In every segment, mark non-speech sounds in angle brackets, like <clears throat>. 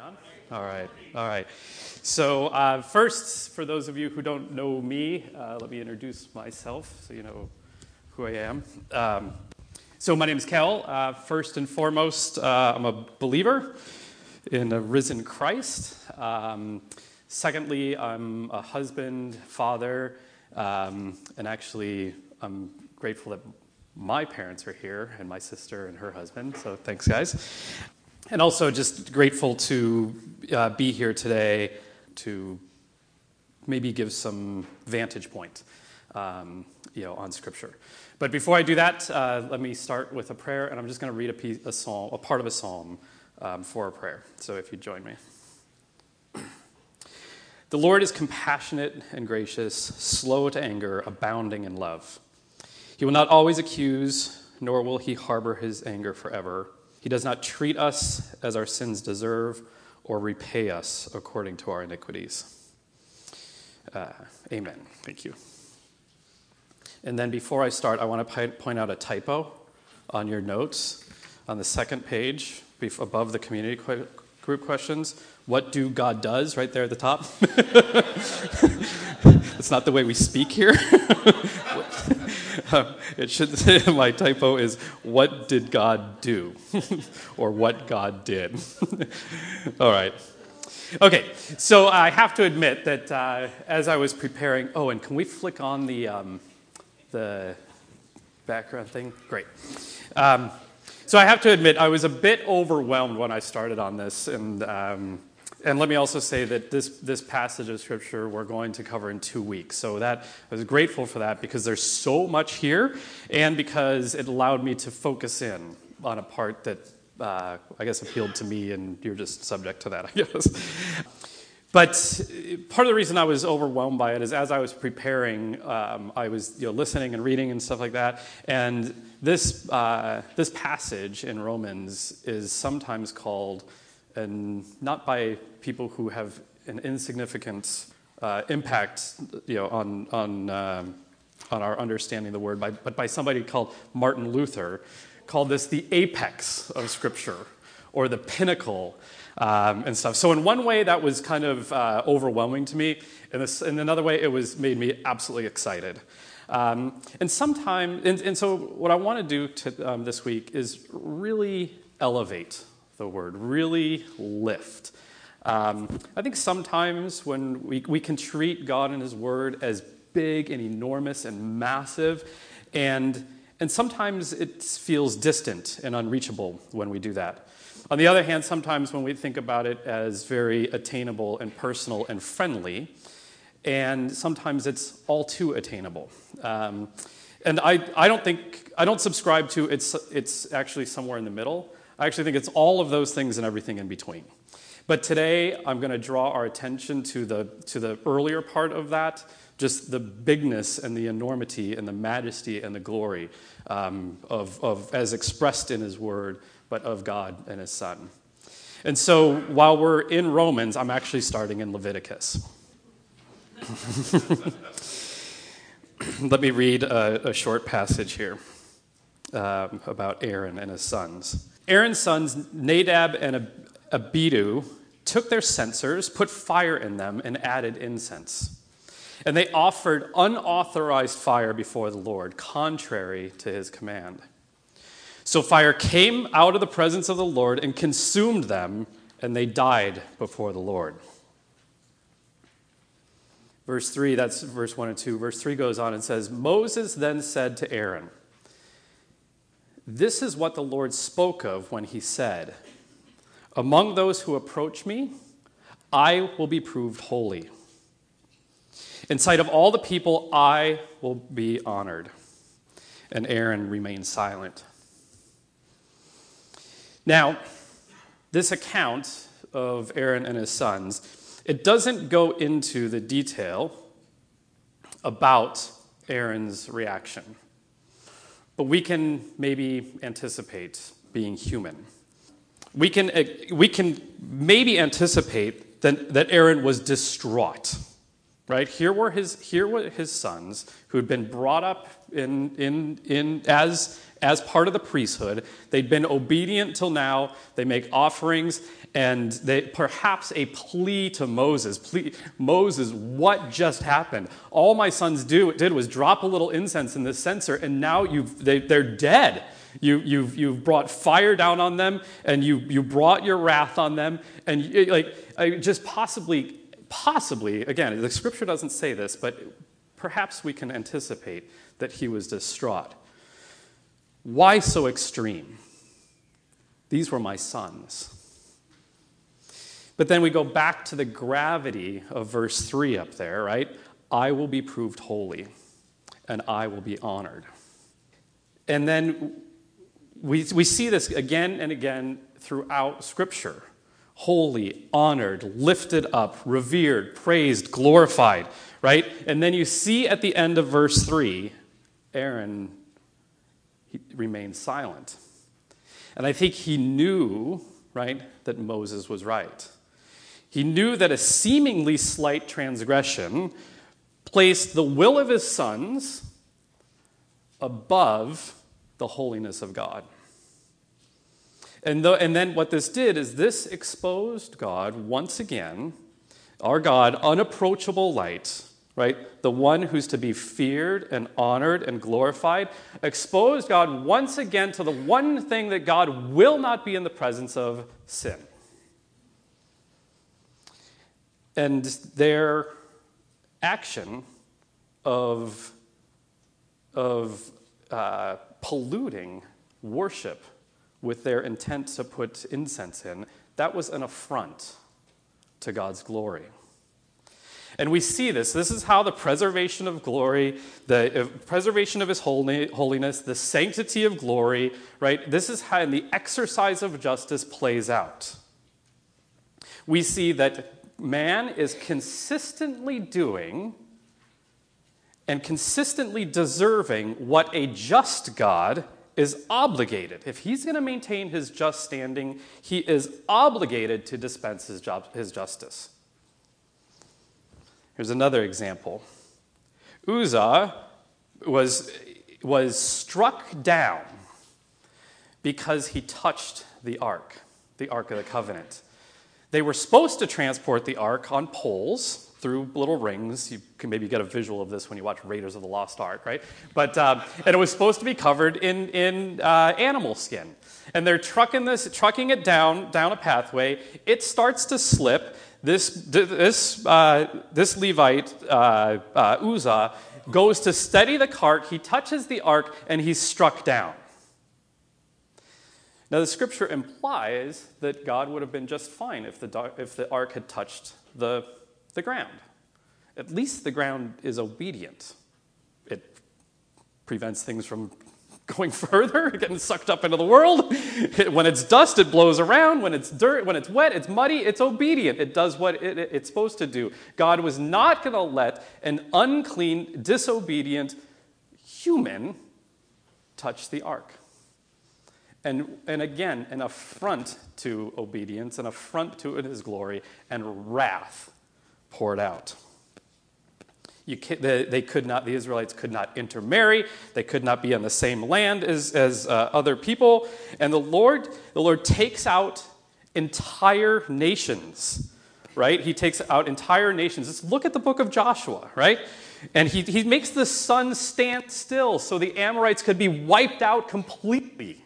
on? All right, all right. So, uh, first, for those of you who don't know me, uh, let me introduce myself so you know who I am. Um, so, my name is Kel. Uh, first and foremost, uh, I'm a believer in a risen Christ. Um, secondly, I'm a husband, father, um, and actually, I'm grateful that my parents are here and my sister and her husband. So, thanks, guys. And also, just grateful to uh, be here today to maybe give some vantage point um, you know, on Scripture. But before I do that, uh, let me start with a prayer, and I'm just going to read a, piece, a, psalm, a part of a psalm um, for a prayer. So if you join me. The Lord is compassionate and gracious, slow to anger, abounding in love. He will not always accuse, nor will he harbor his anger forever. He does not treat us as our sins deserve or repay us according to our iniquities. Uh, amen. Thank you. And then before I start, I want to point out a typo on your notes on the second page above the community group questions. What do God does right there at the top? <laughs> it's not the way we speak here. <laughs> <laughs> it should say <laughs> my typo is what did God do? <laughs> or what God did. All right. Okay, so I have to admit that uh, as I was preparing, oh, and can we flick on the, um, the background thing? Great. Um, so I have to admit, I was a bit overwhelmed when I started on this, and um, and let me also say that this, this passage of scripture we're going to cover in two weeks. So that I was grateful for that because there's so much here and because it allowed me to focus in on a part that uh, I guess appealed to me and you're just subject to that, <laughs> I guess. But part of the reason I was overwhelmed by it is as I was preparing, um, I was you know, listening and reading and stuff like that. And this, uh, this passage in Romans is sometimes called and not by people who have an insignificant uh, impact you know, on, on, um, on our understanding of the word, by, but by somebody called Martin Luther, called this the apex of Scripture or the pinnacle um, and stuff. So in one way, that was kind of uh, overwhelming to me. In, this, in another way, it was made me absolutely excited. Um, and sometimes, and, and, so what I want to do um, this week is really elevate the word, really lift. Um, I think sometimes when we, we can treat God and His Word as big and enormous and massive, and, and sometimes it feels distant and unreachable when we do that. On the other hand, sometimes when we think about it as very attainable and personal and friendly, and sometimes it's all too attainable. Um, and I, I don't think, I don't subscribe to it's, it's actually somewhere in the middle. I actually think it's all of those things and everything in between. But today, I'm going to draw our attention to the, to the earlier part of that, just the bigness and the enormity and the majesty and the glory um, of, of, as expressed in His Word, but of God and His Son. And so while we're in Romans, I'm actually starting in Leviticus. <laughs> Let me read a, a short passage here um, about Aaron and his sons. Aaron's sons, Nadab and Abihu, took their censers, put fire in them, and added incense. And they offered unauthorized fire before the Lord, contrary to his command. So fire came out of the presence of the Lord and consumed them, and they died before the Lord. Verse 3, that's verse 1 and 2. Verse 3 goes on and says Moses then said to Aaron, this is what the Lord spoke of when he said, Among those who approach me, I will be proved holy. In sight of all the people, I will be honored. And Aaron remained silent. Now, this account of Aaron and his sons, it doesn't go into the detail about Aaron's reaction. But we can maybe anticipate being human. We can, uh, we can maybe anticipate that, that Aaron was distraught. Right? Here were his, here were his sons who had been brought up in, in, in, as, as part of the priesthood. They'd been obedient till now. They make offerings, and they, perhaps a plea to Moses. Plea, Moses, what just happened? All my sons do, did was drop a little incense in this censer, and now you've, they, they're dead. You, you've, you've brought fire down on them, and you, you brought your wrath on them, and you, like just possibly possibly, again, the scripture doesn't say this, but perhaps we can anticipate that he was distraught. Why so extreme? These were my sons. But then we go back to the gravity of verse 3 up there, right? I will be proved holy, and I will be honored. And then we, we see this again and again throughout Scripture holy, honored, lifted up, revered, praised, glorified, right? And then you see at the end of verse 3, Aaron remained silent. And I think he knew, right, that Moses was right. He knew that a seemingly slight transgression placed the will of his sons above the holiness of God. And, the, and then what this did is this exposed God once again, our God, unapproachable light, right? The one who's to be feared and honored and glorified, exposed God once again to the one thing that God will not be in the presence of sin. And their action of, of uh, polluting worship with their intent to put incense in, that was an affront to God's glory. And we see this. This is how the preservation of glory, the uh, preservation of his holiness, the sanctity of glory, right? This is how the exercise of justice plays out. We see that man is consistently doing and consistently deserving what a just God is obligated. If he's going to maintain his just standing, he is obligated to dispense his, job, his justice. Here's another example Uzzah was, was struck down because he touched the ark, the Ark of the Covenant. They were supposed to transport the ark on poles through little rings. You can maybe get a visual of this when you watch Raiders of the Lost Ark, right? But um, and it was supposed to be covered in in uh, animal skin, and they're trucking this, trucking it down down a pathway. It starts to slip. This this uh, this Levite uh, uh, Uzzah goes to steady the cart. He touches the ark, and he's struck down. Now, the scripture implies that God would have been just fine if the, if the ark had touched the the ground. At least the ground is obedient. It prevents things from going <laughs> further, getting sucked up into the world. when it's dust, it blows around. When it's dirt, when it's wet, it's muddy, it's obedient. It does what it, it, it's supposed to do. God was not going to let an unclean, disobedient human touch the ark. And, and again, an affront to obedience, an affront to his glory, and wrath poured out. They, they, could not, the Israelites could not intermarry. They could not be on the same land as, as uh, other people. And the Lord, the Lord takes out entire nations, right? He takes out entire nations. Let's look at the book of Joshua, right? And he, he makes the sun stand still so the Amorites could be wiped out completely,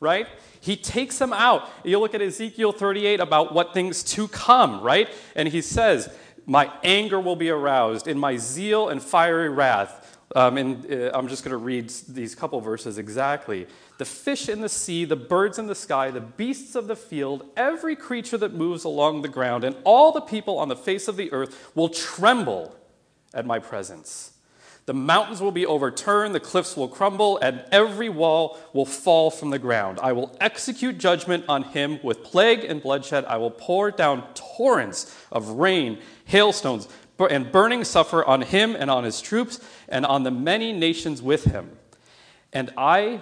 right? He takes them out. You look at Ezekiel 38 about what things to come, right? And he says, My anger will be aroused in my zeal and fiery wrath. Um, and uh, I'm just going to read these couple verses exactly. The fish in the sea, the birds in the sky, the beasts of the field, every creature that moves along the ground, and all the people on the face of the earth will tremble at my presence. The mountains will be overturned, the cliffs will crumble, and every wall will fall from the ground. I will execute judgment on him with plague and bloodshed. I will pour down torrents of rain, hailstones, and burning sulfur on him and on his troops and on the many nations with him. And I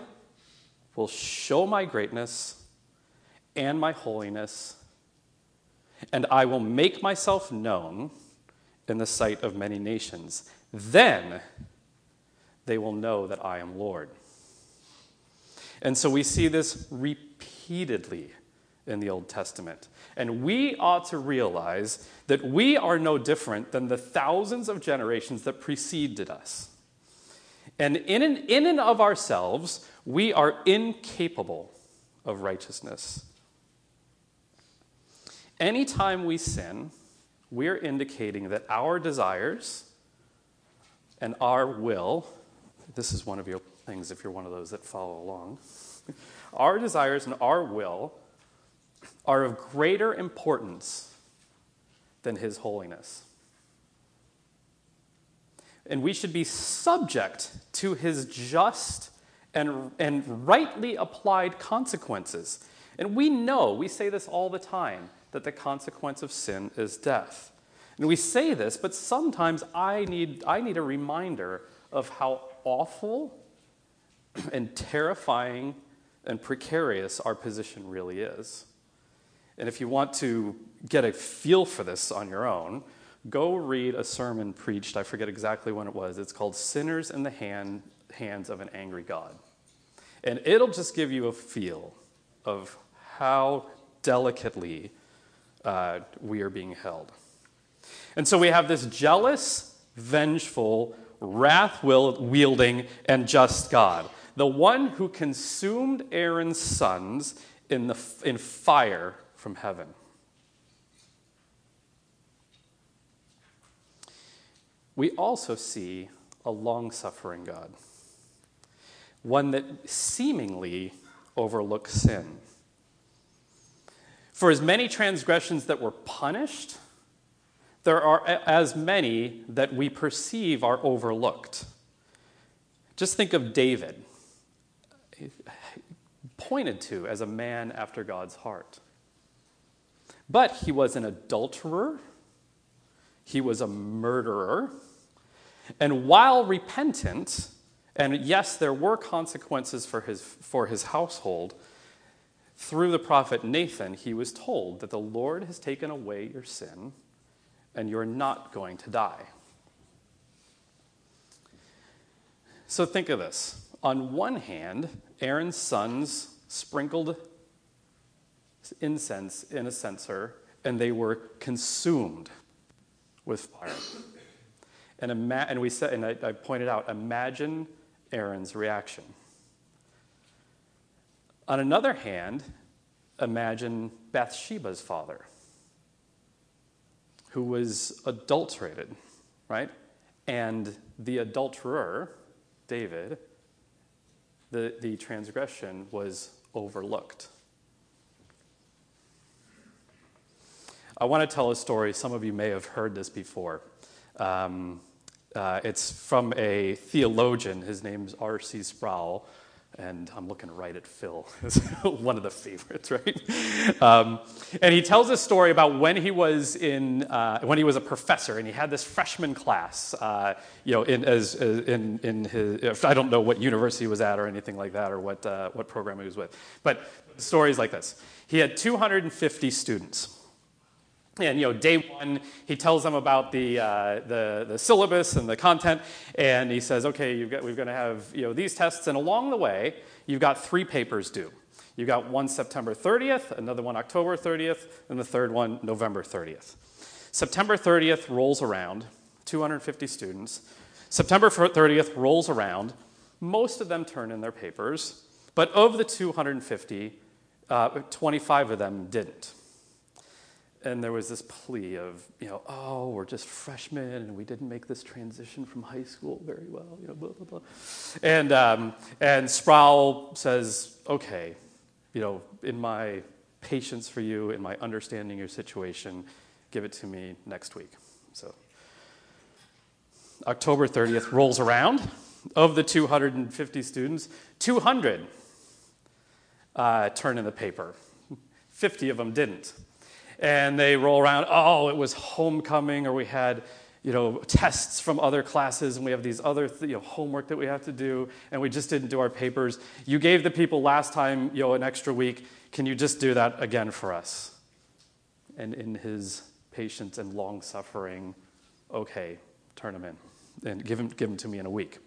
will show my greatness and my holiness, and I will make myself known in the sight of many nations. Then they will know that I am Lord. And so we see this repeatedly in the Old Testament. And we ought to realize that we are no different than the thousands of generations that preceded us. And in and, in and of ourselves, we are incapable of righteousness. Anytime we sin, we're indicating that our desires and our will, this is one of your things if you're one of those that follow along, <laughs> our desires and our will are of greater importance than His holiness. And we should be subject to His just and, and rightly applied consequences. And we know, we say this all the time, that the consequence of sin is death. And we say this, but sometimes I need, I need a reminder of how awful <clears throat> and terrifying and precarious our position really is. And if you want to get a feel for this on your own, go read a sermon preached, I forget exactly when it was. It's called Sinners in the Hand, Hands of an Angry God. And it'll just give you a feel of how delicately uh, we are being held. And so we have this jealous, vengeful, wrath wielding, and just God. The one who consumed Aaron's sons in, the, in fire from heaven. We also see a long suffering God, one that seemingly overlooks sin. For as many transgressions that were punished, there are as many that we perceive are overlooked. Just think of David, pointed to as a man after God's heart. But he was an adulterer, he was a murderer, and while repentant, and yes, there were consequences for his, for his household, through the prophet Nathan, he was told that the Lord has taken away your sin and you're not going to die. So think of this. On one hand, Aaron's sons sprinkled incense in a censer and they were consumed with fire. And, ima- and we said, and I, I pointed out, imagine Aaron's reaction. On another hand, imagine Bathsheba's father, who was adulterated, right? And the adulterer, David, the, the transgression was overlooked. I want to tell a story. Some of you may have heard this before. Um, uh, it's from a theologian. His name's R.C. Sproul and I'm looking right at Phil, <laughs> one of the favorites, right? Um, and he tells a story about when he was in uh, when he was a professor, and he had this freshman class, uh, you know, in as in in his I don't know what university he was at or anything like that, or what uh, what program he was with, but stories like this. He had 250 students. And you know, day one, he tells them about the, uh, the, the syllabus and the content, and he says, "Okay, you've got, we're going to have you know these tests, and along the way, you've got three papers due. You've got one September 30th, another one October 30th, and the third one November 30th. September 30th rolls around, 250 students. September 30th rolls around. Most of them turn in their papers, but of the 250, uh, 25 of them didn't and there was this plea of, you know, oh, we're just freshmen and we didn't make this transition from high school very well, you know, blah, blah, blah. And, um, and Sproul says, okay, you know, in my patience for you, in my understanding your situation, give it to me next week. So October 30th rolls around. Of the 250 students, 200 uh, turn in the paper. 50 of them didn't and they roll around, oh, it was homecoming, or we had you know, tests from other classes, and we have these other you know, homework that we have to do, and we just didn't do our papers. You gave the people last time you know, an extra week. Can you just do that again for us? And in his patience and long suffering, Okay, turn them in and give them, give them to me in a week.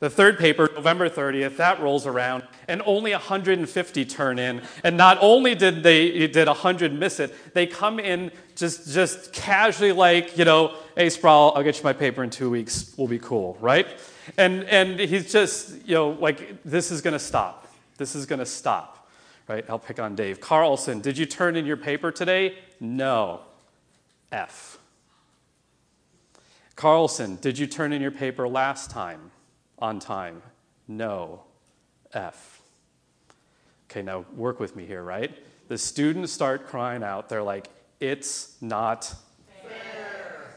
The third paper, November 30th, that rolls around, and only 150 turn in. And not only did they did 100 miss it, they come in just just casually, like you know, hey Sproul, I'll get you my paper in two weeks. We'll be cool, right? And and he's just you know like this is to stop. This is to stop, right? I'll pick on Dave Carlson. Did you turn in your paper today? No. F. Carlson, did you turn in your paper last time? On time? No. F. Okay, now work with me here, right? The students start crying out. They're like, it's not fair.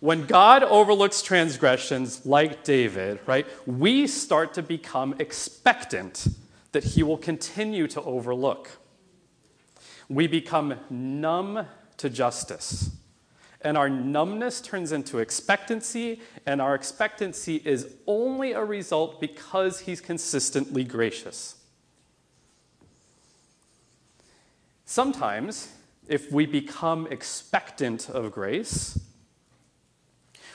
When God overlooks transgressions like David, right, we start to become expectant that he will continue to overlook. We become numb to justice. And our numbness turns into expectancy, and our expectancy is only a result because he's consistently gracious. Sometimes, if we become expectant of grace,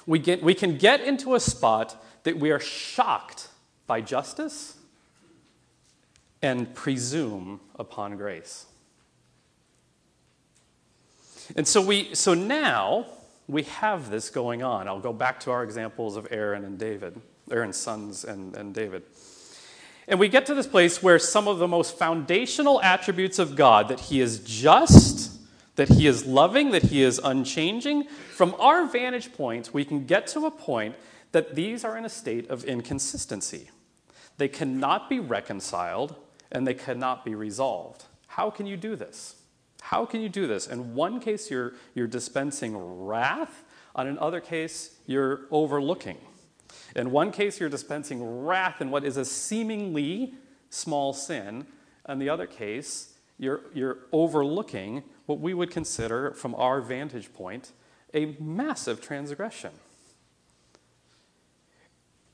we, get, we can get into a spot that we are shocked by justice and presume upon grace. And so, we, so now we have this going on. I'll go back to our examples of Aaron and David, Aaron's sons and, and David. And we get to this place where some of the most foundational attributes of God, that He is just, that He is loving, that He is unchanging, from our vantage point, we can get to a point that these are in a state of inconsistency. They cannot be reconciled and they cannot be resolved. How can you do this? How can you do this? In one case, you're, you're dispensing wrath. On another case, you're overlooking. In one case, you're dispensing wrath in what is a seemingly small sin. In the other case, you're, you're overlooking what we would consider, from our vantage point, a massive transgression.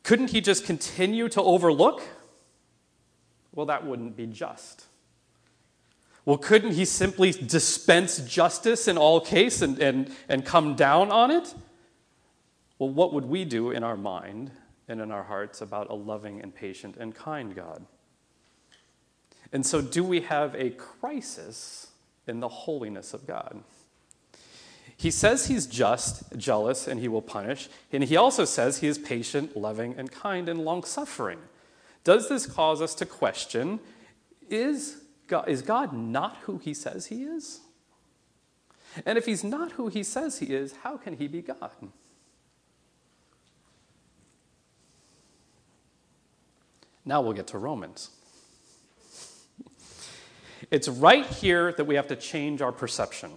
Couldn't he just continue to overlook? Well, that wouldn't be just. Well, couldn't he simply dispense justice in all case and, and, and come down on it? Well, what would we do in our mind and in our hearts about a loving and patient and kind God? And so, do we have a crisis in the holiness of God? He says he's just, jealous, and he will punish. And he also says he is patient, loving, and kind and long suffering. Does this cause us to question is God, is God not who he says he is? And if he's not who he says he is, how can he be God? Now we'll get to Romans. It's right here that we have to change our perception.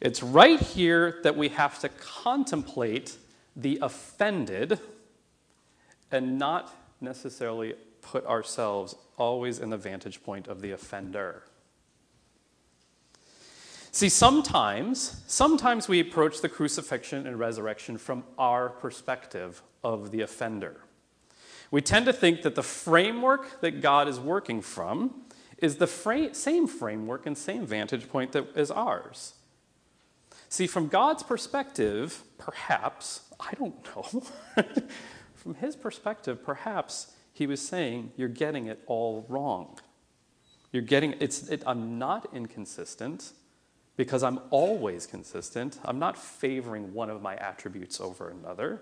It's right here that we have to contemplate the offended and not necessarily put ourselves always in the vantage point of the offender. See, sometimes, sometimes we approach the crucifixion and resurrection from our perspective of the offender. We tend to think that the framework that God is working from is the fra- same framework and same vantage point that is ours. See, from God's perspective, perhaps, I don't know, <laughs> from his perspective, perhaps he was saying, You're getting it all wrong. You're getting it's it, I'm not inconsistent because I'm always consistent. I'm not favoring one of my attributes over another.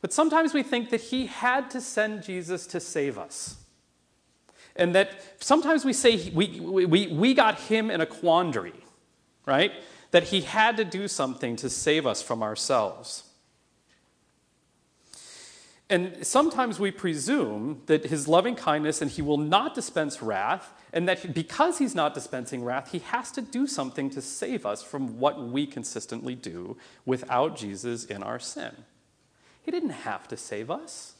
But sometimes we think that he had to send Jesus to save us. And that sometimes we say we, we, we got him in a quandary, right? That he had to do something to save us from ourselves. And sometimes we presume that his loving kindness and he will not dispense wrath, and that because he's not dispensing wrath, he has to do something to save us from what we consistently do without Jesus in our sin. He didn't have to save us.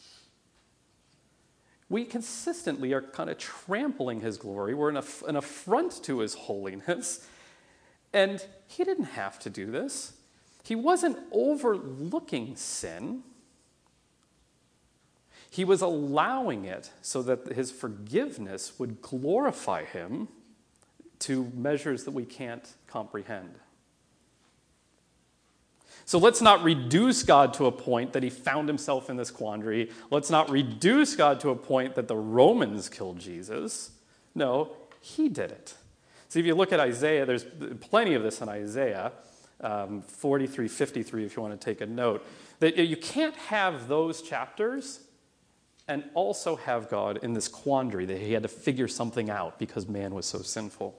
We consistently are kind of trampling his glory. We're an, an affront to his holiness. And he didn't have to do this. He wasn't overlooking sin. He was allowing it so that his forgiveness would glorify him to measures that we can't comprehend. So let's not reduce God to a point that he found himself in this quandary. Let's not reduce God to a point that the Romans killed Jesus. No, he did it. See, if you look at Isaiah, there's plenty of this in Isaiah um, 43, 53, if you want to take a note, that you can't have those chapters and also have God in this quandary that he had to figure something out because man was so sinful.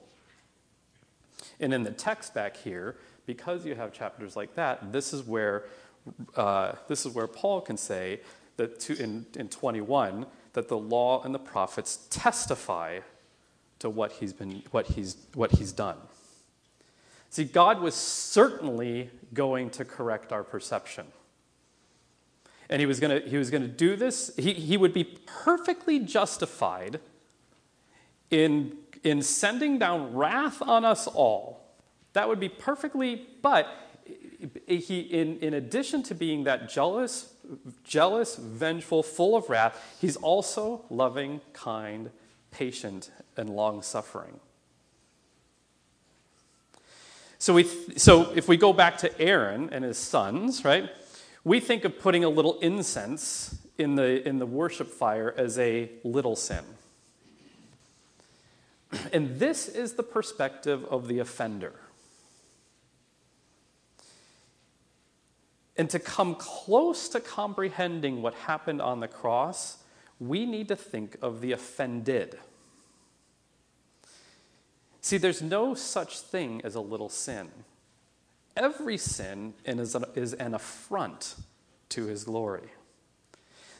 And in the text back here, because you have chapters like that, this is where, uh, this is where Paul can say that to, in, in 21 that the law and the prophets testify to what he's, been, what he's, what he's done. See, God was certainly going to correct our perception. And he was going to, he was going to do this. He, he would be perfectly justified in, in sending down wrath on us all that would be perfectly, but he, in, in addition to being that jealous, jealous, vengeful, full of wrath, he's also loving, kind, patient, and long suffering. So, we, so if we go back to Aaron and his sons, right, we think of putting a little incense in the, in the worship fire as a little sin. And this is the perspective of the offender. And to come close to comprehending what happened on the cross, we need to think of the offended. See, there's no such thing as a little sin. Every sin is an, affront to his glory.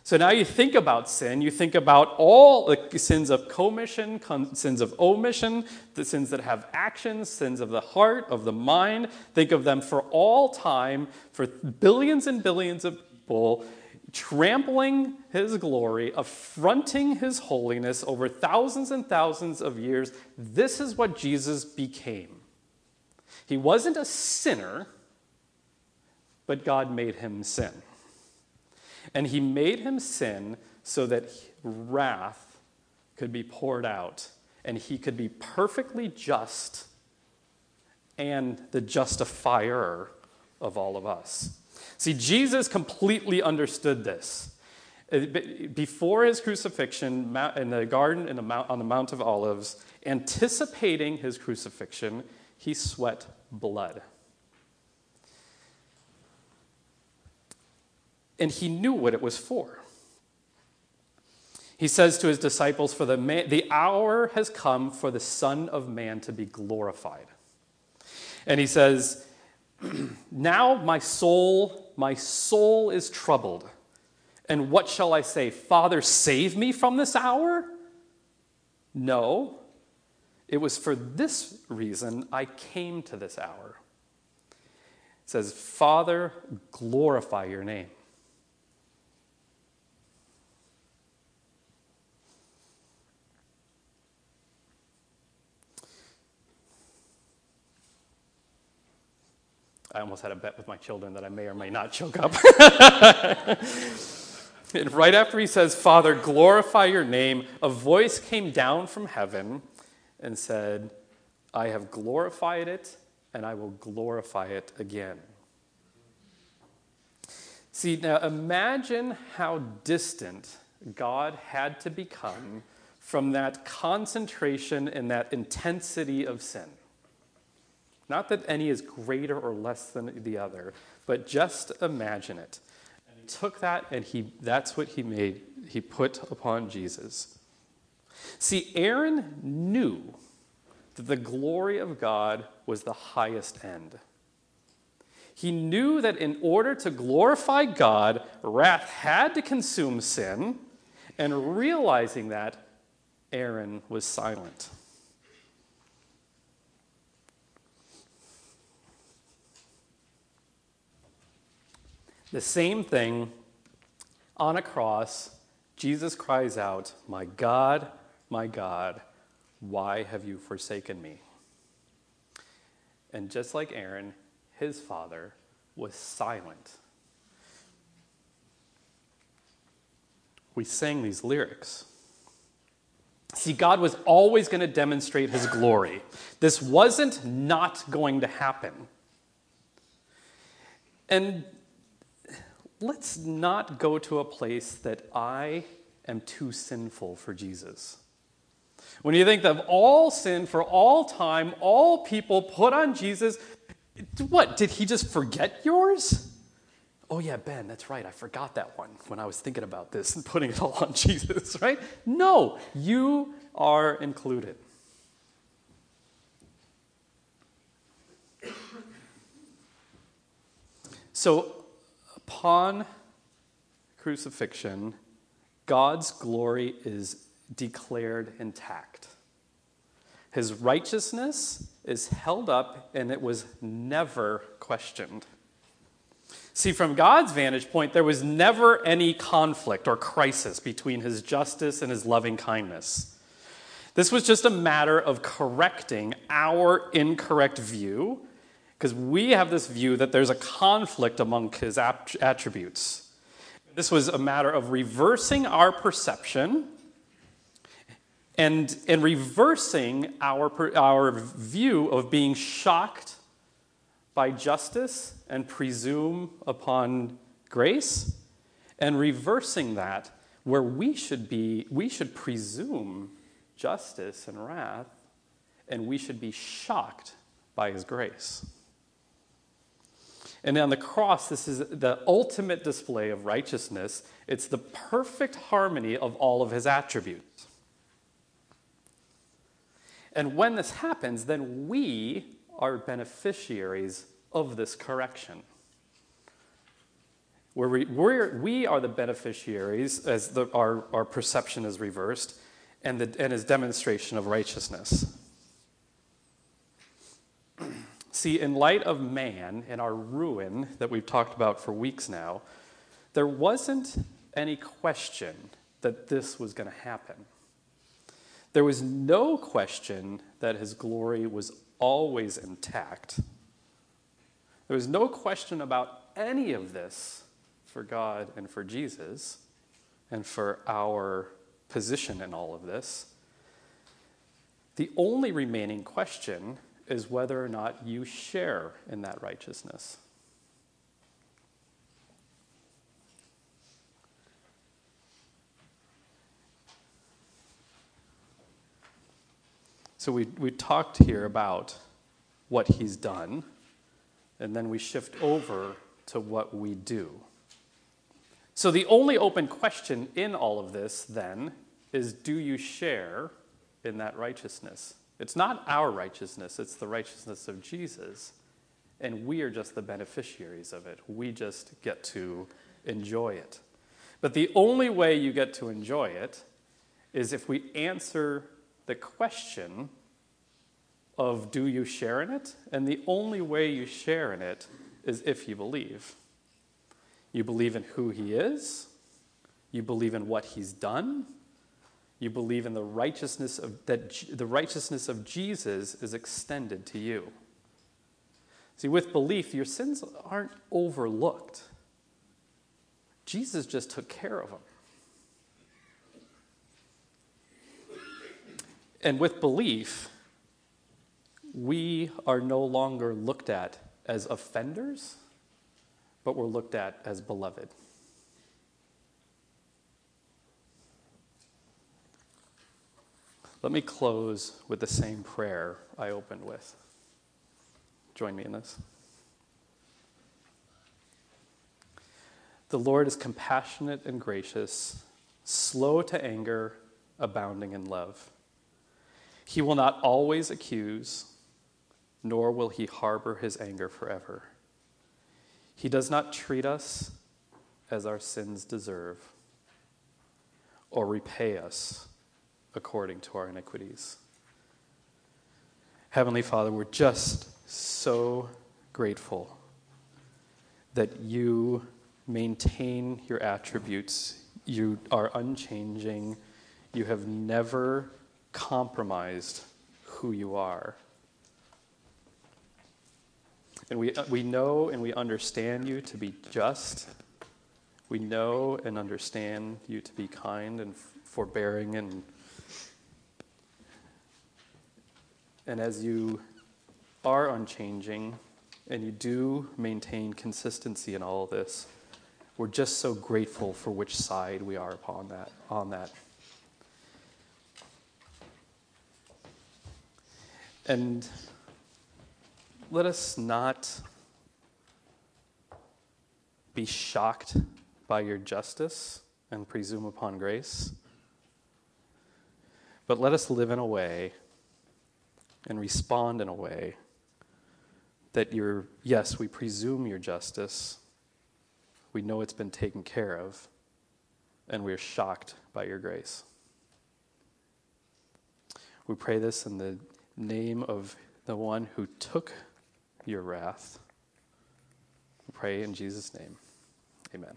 So now you think about sin, you think about all the sins of commission, sins of omission, the sins that have actions, sins of the heart, of the mind. Think of them for all time, for billions and billions of people, trampling his glory, affronting his holiness over thousands and thousands of years. This is what Jesus became. He wasn't a sinner, but God made him sin. And he made him sin so that wrath could be poured out and he could be perfectly just and the justifier of all of us. See, Jesus completely understood this. Uh, before his crucifixion in the garden in the mount, on the Mount of Olives, anticipating his crucifixion, he sweat blood. and he knew what it was for. He says to his disciples, For the, man, the hour has come for the Son of Man to be glorified. And he says, <clears throat> Now my soul, my soul is troubled. And what shall I say? Father, save me from this hour? No. It was for this reason I came to this hour. It says, Father, glorify your name. I almost had a bet with my children that I may or may not choke up. <laughs> and right after he says, Father, glorify your name, a voice came down from heaven and said, I have glorified it and I will glorify it again. See, now imagine how distant God had to become from that concentration and that intensity of sin. Not that any is greater or less than the other, but just imagine it. And he took that and he, that's what he made, he put upon Jesus. See, Aaron knew that the glory of God was the highest end. He knew that in order to glorify God, wrath had to consume sin, and realizing that, Aaron was silent. The same thing on a cross, Jesus cries out, My God, my God, why have you forsaken me? And just like Aaron, his father was silent. We sang these lyrics. See, God was always going to demonstrate his glory. This wasn't not going to happen. And let's not go to a place that I am too sinful for Jesus. When you think of all sin for all time, all people put on Jesus, what? Did he just forget yours? Oh, yeah, Ben, that's right. I forgot that one when I was thinking about this and putting it all on <laughs> Jesus, right? No, you are included. So, upon crucifixion, God's glory is declared intact. His righteousness is held up and it was never questioned. See, from God's vantage point, there was never any conflict or crisis between his justice and his loving kindness. This was just a matter of correcting our incorrect view, because we have this view that there's a conflict among his attributes. This was a matter of reversing our perception and, and reversing our, our view of being shocked by justice and presume upon grace, and reversing that where we should be, we should presume justice and wrath, and we should be shocked by his grace. And on the cross, this is the ultimate display of righteousness. It's the perfect harmony of all of his attributes. And when this happens, then we are beneficiaries of this correction. Where we, we're, we are the beneficiaries as the, our, our perception is reversed and, the, and his demonstration of righteousness. See, in light of man and our ruin that we've talked about for weeks now, there wasn't any question that this was going to happen. There was no question that his glory was always intact. There was no question about any of this for God and for Jesus and for our position in all of this. The only remaining question is whether or not you share in that righteousness. So we, we talked here about what he's done, and then we shift over to what we do. So the only open question in all of this, then, is do you share in that righteousness? It's not our righteousness, it's the righteousness of Jesus. And we are just the beneficiaries of it. We just get to enjoy it. But the only way you get to enjoy it is if we answer the question of do you share in it? And the only way you share in it is if you believe. You believe in who he is, you believe in what he's done, you believe in the righteousness of that the righteousness of Jesus is extended to you. See, with belief, your sins aren't overlooked. Jesus just took care of them. And with belief, we are no longer looked at as offenders, but we're looked at as beloved. Let me close with the same prayer I opened with. Join me in this. The Lord is compassionate and gracious, slow to anger, abounding in love. He will not always accuse nor will he harbor his anger forever. He does not treat us as our sins deserve or repay us according to our iniquities. Heavenly Father, we're just so grateful that you maintain your attributes. You are unchanging. You have never compromised who you are. And we, we know and we understand you to be just. We know and understand you to be kind and forbearing and And as you are unchanging and you do maintain consistency in all this, we're just so grateful for which side we are upon that on that. And let us not be shocked by your justice and presume upon grace, but let us live in a way and respond in a way that you're, yes, we presume your justice, we know it's been taken care of, and we're shocked by your grace. We pray this in the name of the one who took your wrath. We pray in Jesus' name. Amen.